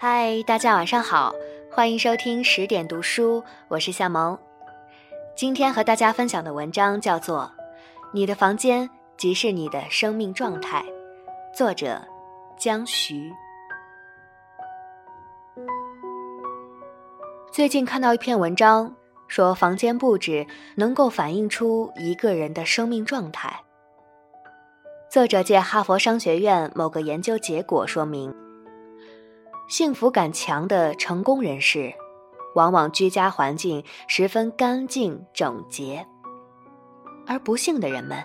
嗨，大家晚上好，欢迎收听十点读书，我是夏萌。今天和大家分享的文章叫做《你的房间即是你的生命状态》，作者江徐。最近看到一篇文章，说房间布置能够反映出一个人的生命状态。作者借哈佛商学院某个研究结果说明。幸福感强的成功人士，往往居家环境十分干净整洁；而不幸的人们，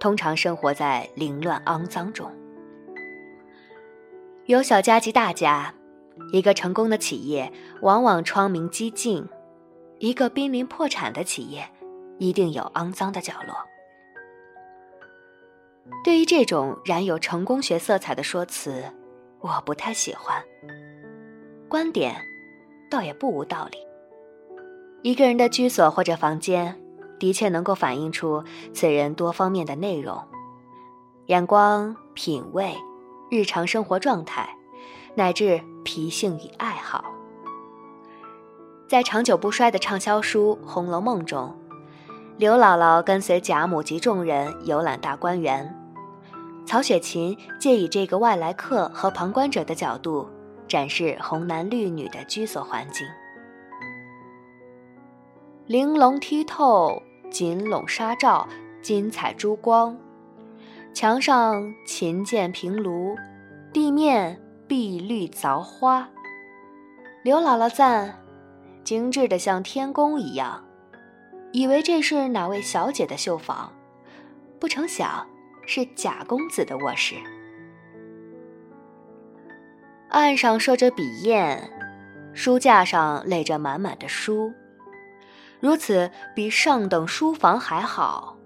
通常生活在凌乱肮脏中。有小家及大家，一个成功的企业往往窗明几净；一个濒临破产的企业，一定有肮脏的角落。对于这种染有成功学色彩的说辞，我不太喜欢。观点，倒也不无道理。一个人的居所或者房间，的确能够反映出此人多方面的内容：眼光、品味、日常生活状态，乃至脾性与爱好。在长久不衰的畅销书《红楼梦》中，刘姥姥跟随贾母及众人游览大观园，曹雪芹借以这个外来客和旁观者的角度。展示红男绿女的居所环境，玲珑剔透，锦笼纱罩，金彩珠光，墙上琴键平炉，地面碧绿凿花。刘姥姥赞，精致的像天宫一样，以为这是哪位小姐的绣房，不成想是贾公子的卧室。案上设着笔砚，书架上垒着满满的书，如此比上等书房还好，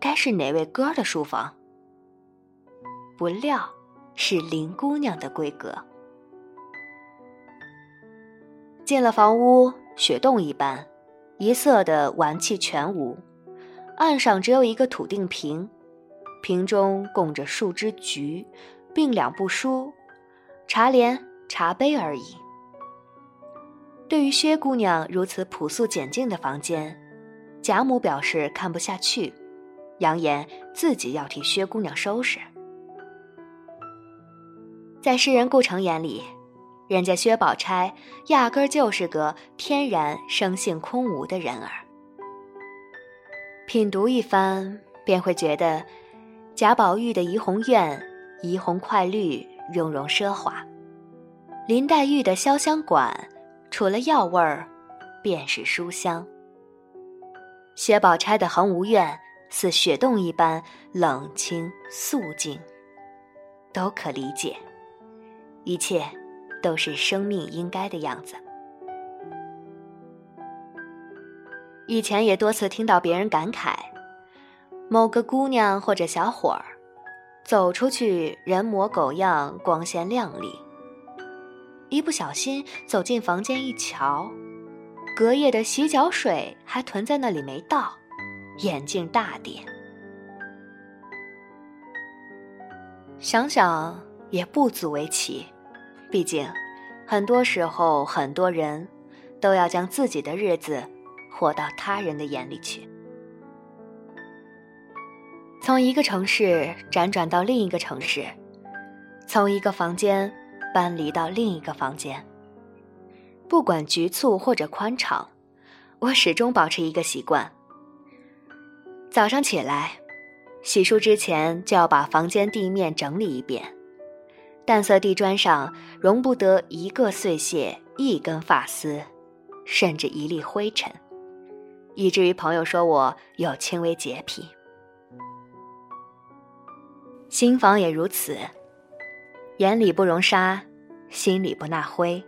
该是哪位哥的书房？不料是林姑娘的闺阁。进了房屋，雪洞一般，一色的玩器全无，案上只有一个土定瓶，瓶中供着数枝菊，并两部书。茶帘、茶杯而已。对于薛姑娘如此朴素简净的房间，贾母表示看不下去，扬言自己要替薛姑娘收拾。在诗人顾城眼里，人家薛宝钗压根儿就是个天然生性空无的人儿。品读一番，便会觉得贾宝玉的怡红院怡红快绿。雍容奢华，林黛玉的潇湘馆，除了药味儿，便是书香。薛宝钗的恒芜院似雪洞一般冷清肃静，都可理解，一切都是生命应该的样子。以前也多次听到别人感慨，某个姑娘或者小伙儿。走出去，人模狗样，光鲜亮丽。一不小心走进房间一瞧，隔夜的洗脚水还囤在那里没倒，眼镜大跌。想想也不足为奇，毕竟很多时候很多人都要将自己的日子活到他人的眼里去。从一个城市辗转到另一个城市，从一个房间搬离到另一个房间。不管局促或者宽敞，我始终保持一个习惯：早上起来，洗漱之前就要把房间地面整理一遍，淡色地砖上容不得一个碎屑、一根发丝，甚至一粒灰尘，以至于朋友说我有轻微洁癖。新房也如此，眼里不容沙，心里不纳灰，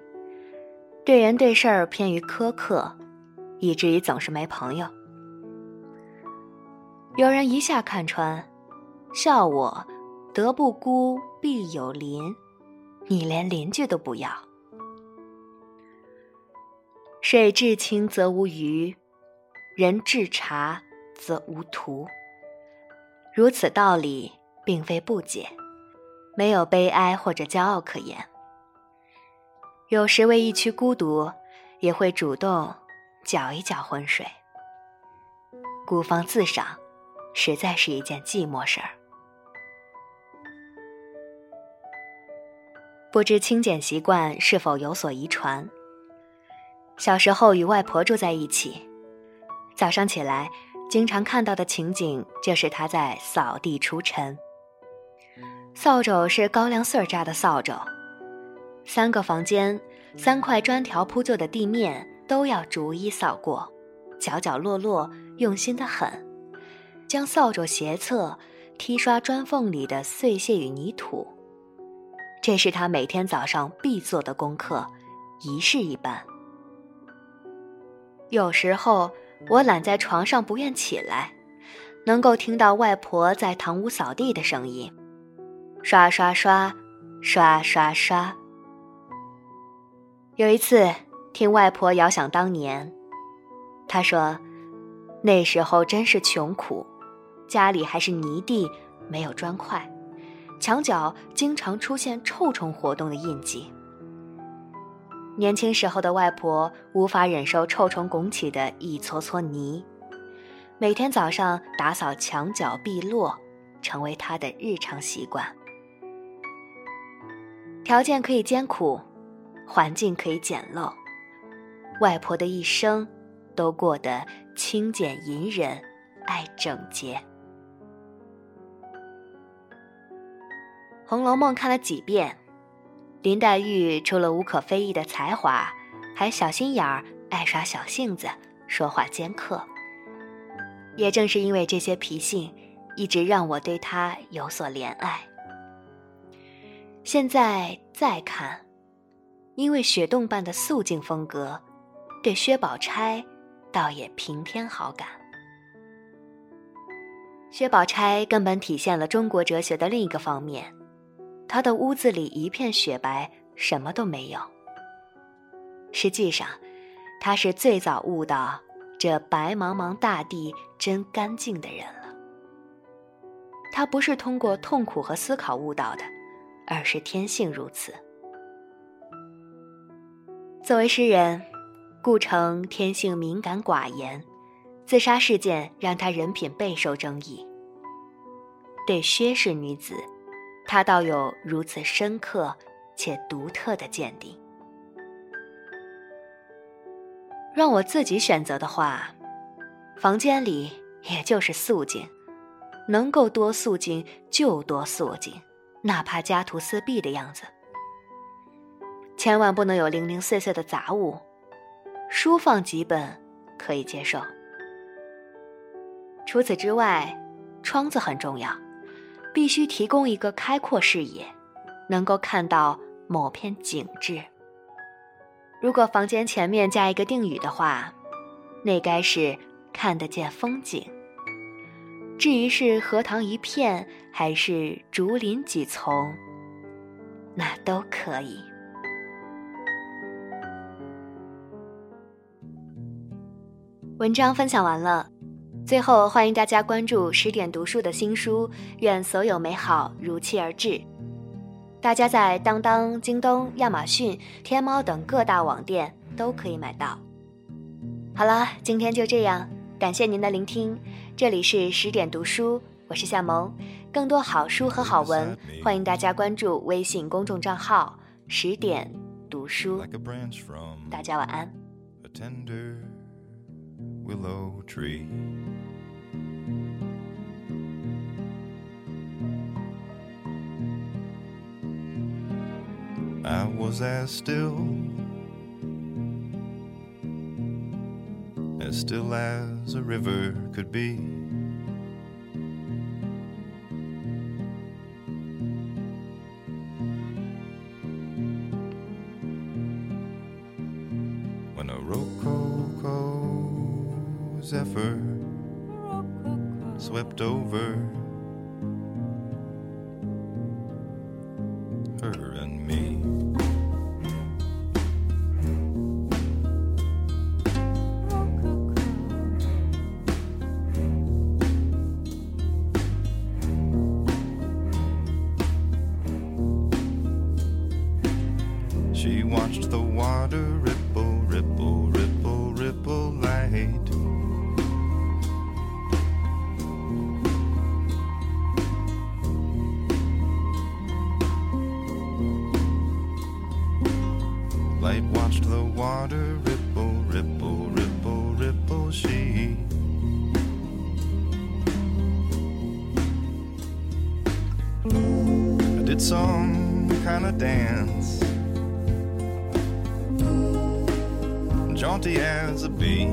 对人对事儿偏于苛刻，以至于总是没朋友。有人一下看穿，笑我德不孤必有邻，你连邻居都不要。水至清则无鱼，人至察则无徒。如此道理。并非不解，没有悲哀或者骄傲可言。有时为一曲孤独，也会主动搅一搅浑水。孤芳自赏，实在是一件寂寞事儿。不知清简习惯是否有所遗传？小时候与外婆住在一起，早上起来经常看到的情景就是她在扫地除尘。扫帚是高粱穗扎的扫帚，三个房间、三块砖条铺就的地面都要逐一扫过，角角落落用心的很，将扫帚斜侧踢刷砖缝里的碎屑与泥土。这是他每天早上必做的功课，仪式一般。有时候我懒在床上不愿起来，能够听到外婆在堂屋扫地的声音，刷刷刷，刷刷刷。有一次听外婆遥想当年，她说，那时候真是穷苦，家里还是泥地，没有砖块。墙角经常出现臭虫活动的印记。年轻时候的外婆无法忍受臭虫拱起的一撮撮泥，每天早上打扫墙角壁落，成为她的日常习惯。条件可以艰苦，环境可以简陋，外婆的一生都过得清简隐忍，爱整洁。《红楼梦》看了几遍，林黛玉除了无可非议的才华，还小心眼儿，爱耍小性子，说话尖刻。也正是因为这些脾性，一直让我对她有所怜爱。现在再看，因为雪洞般的素净风格，对薛宝钗倒也平添好感。薛宝钗根本体现了中国哲学的另一个方面。他的屋子里一片雪白，什么都没有。实际上，他是最早悟到这白茫茫大地真干净的人了。他不是通过痛苦和思考悟到的，而是天性如此。作为诗人，顾城天性敏感寡言，自杀事件让他人品备受争议。对薛氏女子。他倒有如此深刻且独特的见地。让我自己选择的话，房间里也就是素净，能够多素净就多素净，哪怕家徒四壁的样子。千万不能有零零碎碎的杂物，书放几本可以接受。除此之外，窗子很重要。必须提供一个开阔视野，能够看到某片景致。如果房间前面加一个定语的话，那该是看得见风景。至于是荷塘一片，还是竹林几丛，那都可以。文章分享完了。最后，欢迎大家关注十点读书的新书《愿所有美好如期而至》。大家在当当、京东、亚马逊、天猫等各大网店都可以买到。好了，今天就这样，感谢您的聆听。这里是十点读书，我是夏萌。更多好书和好文，欢迎大家关注微信公众账号“十点读书”。大家晚安。I was as still, as still as a river could be. When a rococo zephyr swept over Light watched the water ripple, ripple, ripple, ripple. She I did some kind of dance, jaunty as a bee.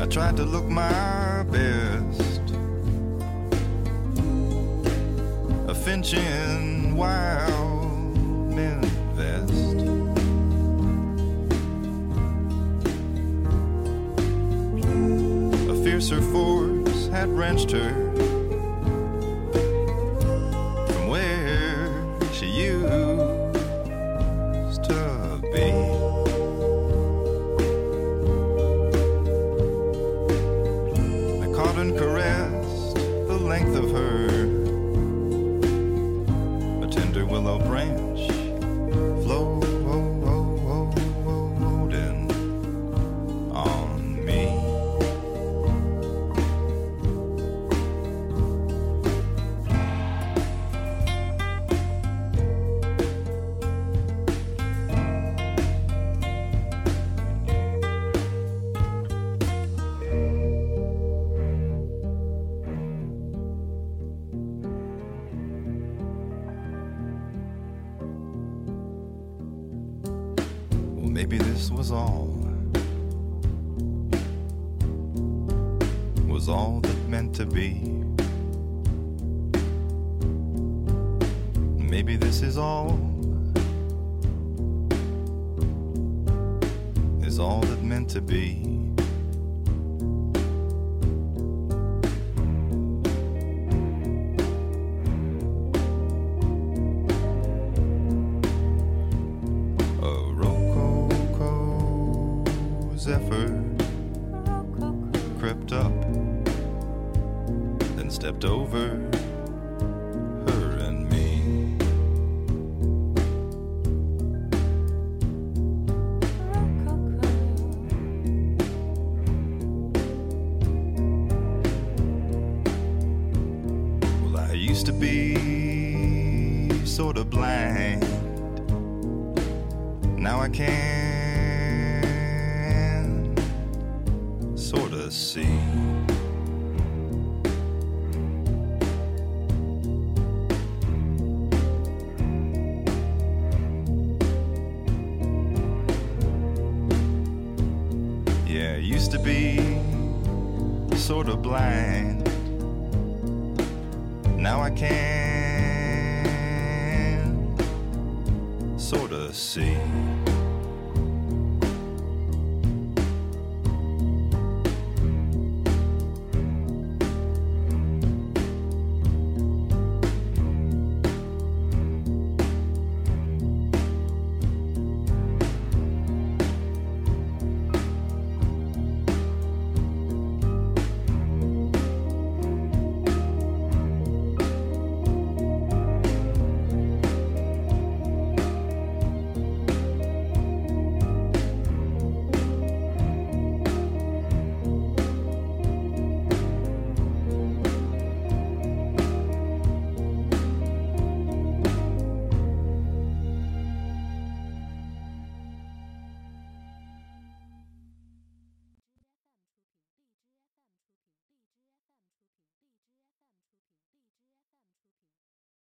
I tried to look my best, finch wild men vest. A fiercer force had wrenched her maybe this was all. Was all that meant to be. Maybe this is all. Is all that meant to be. Over her and me. Well, I used to be sort of blind. Now I can sort of see.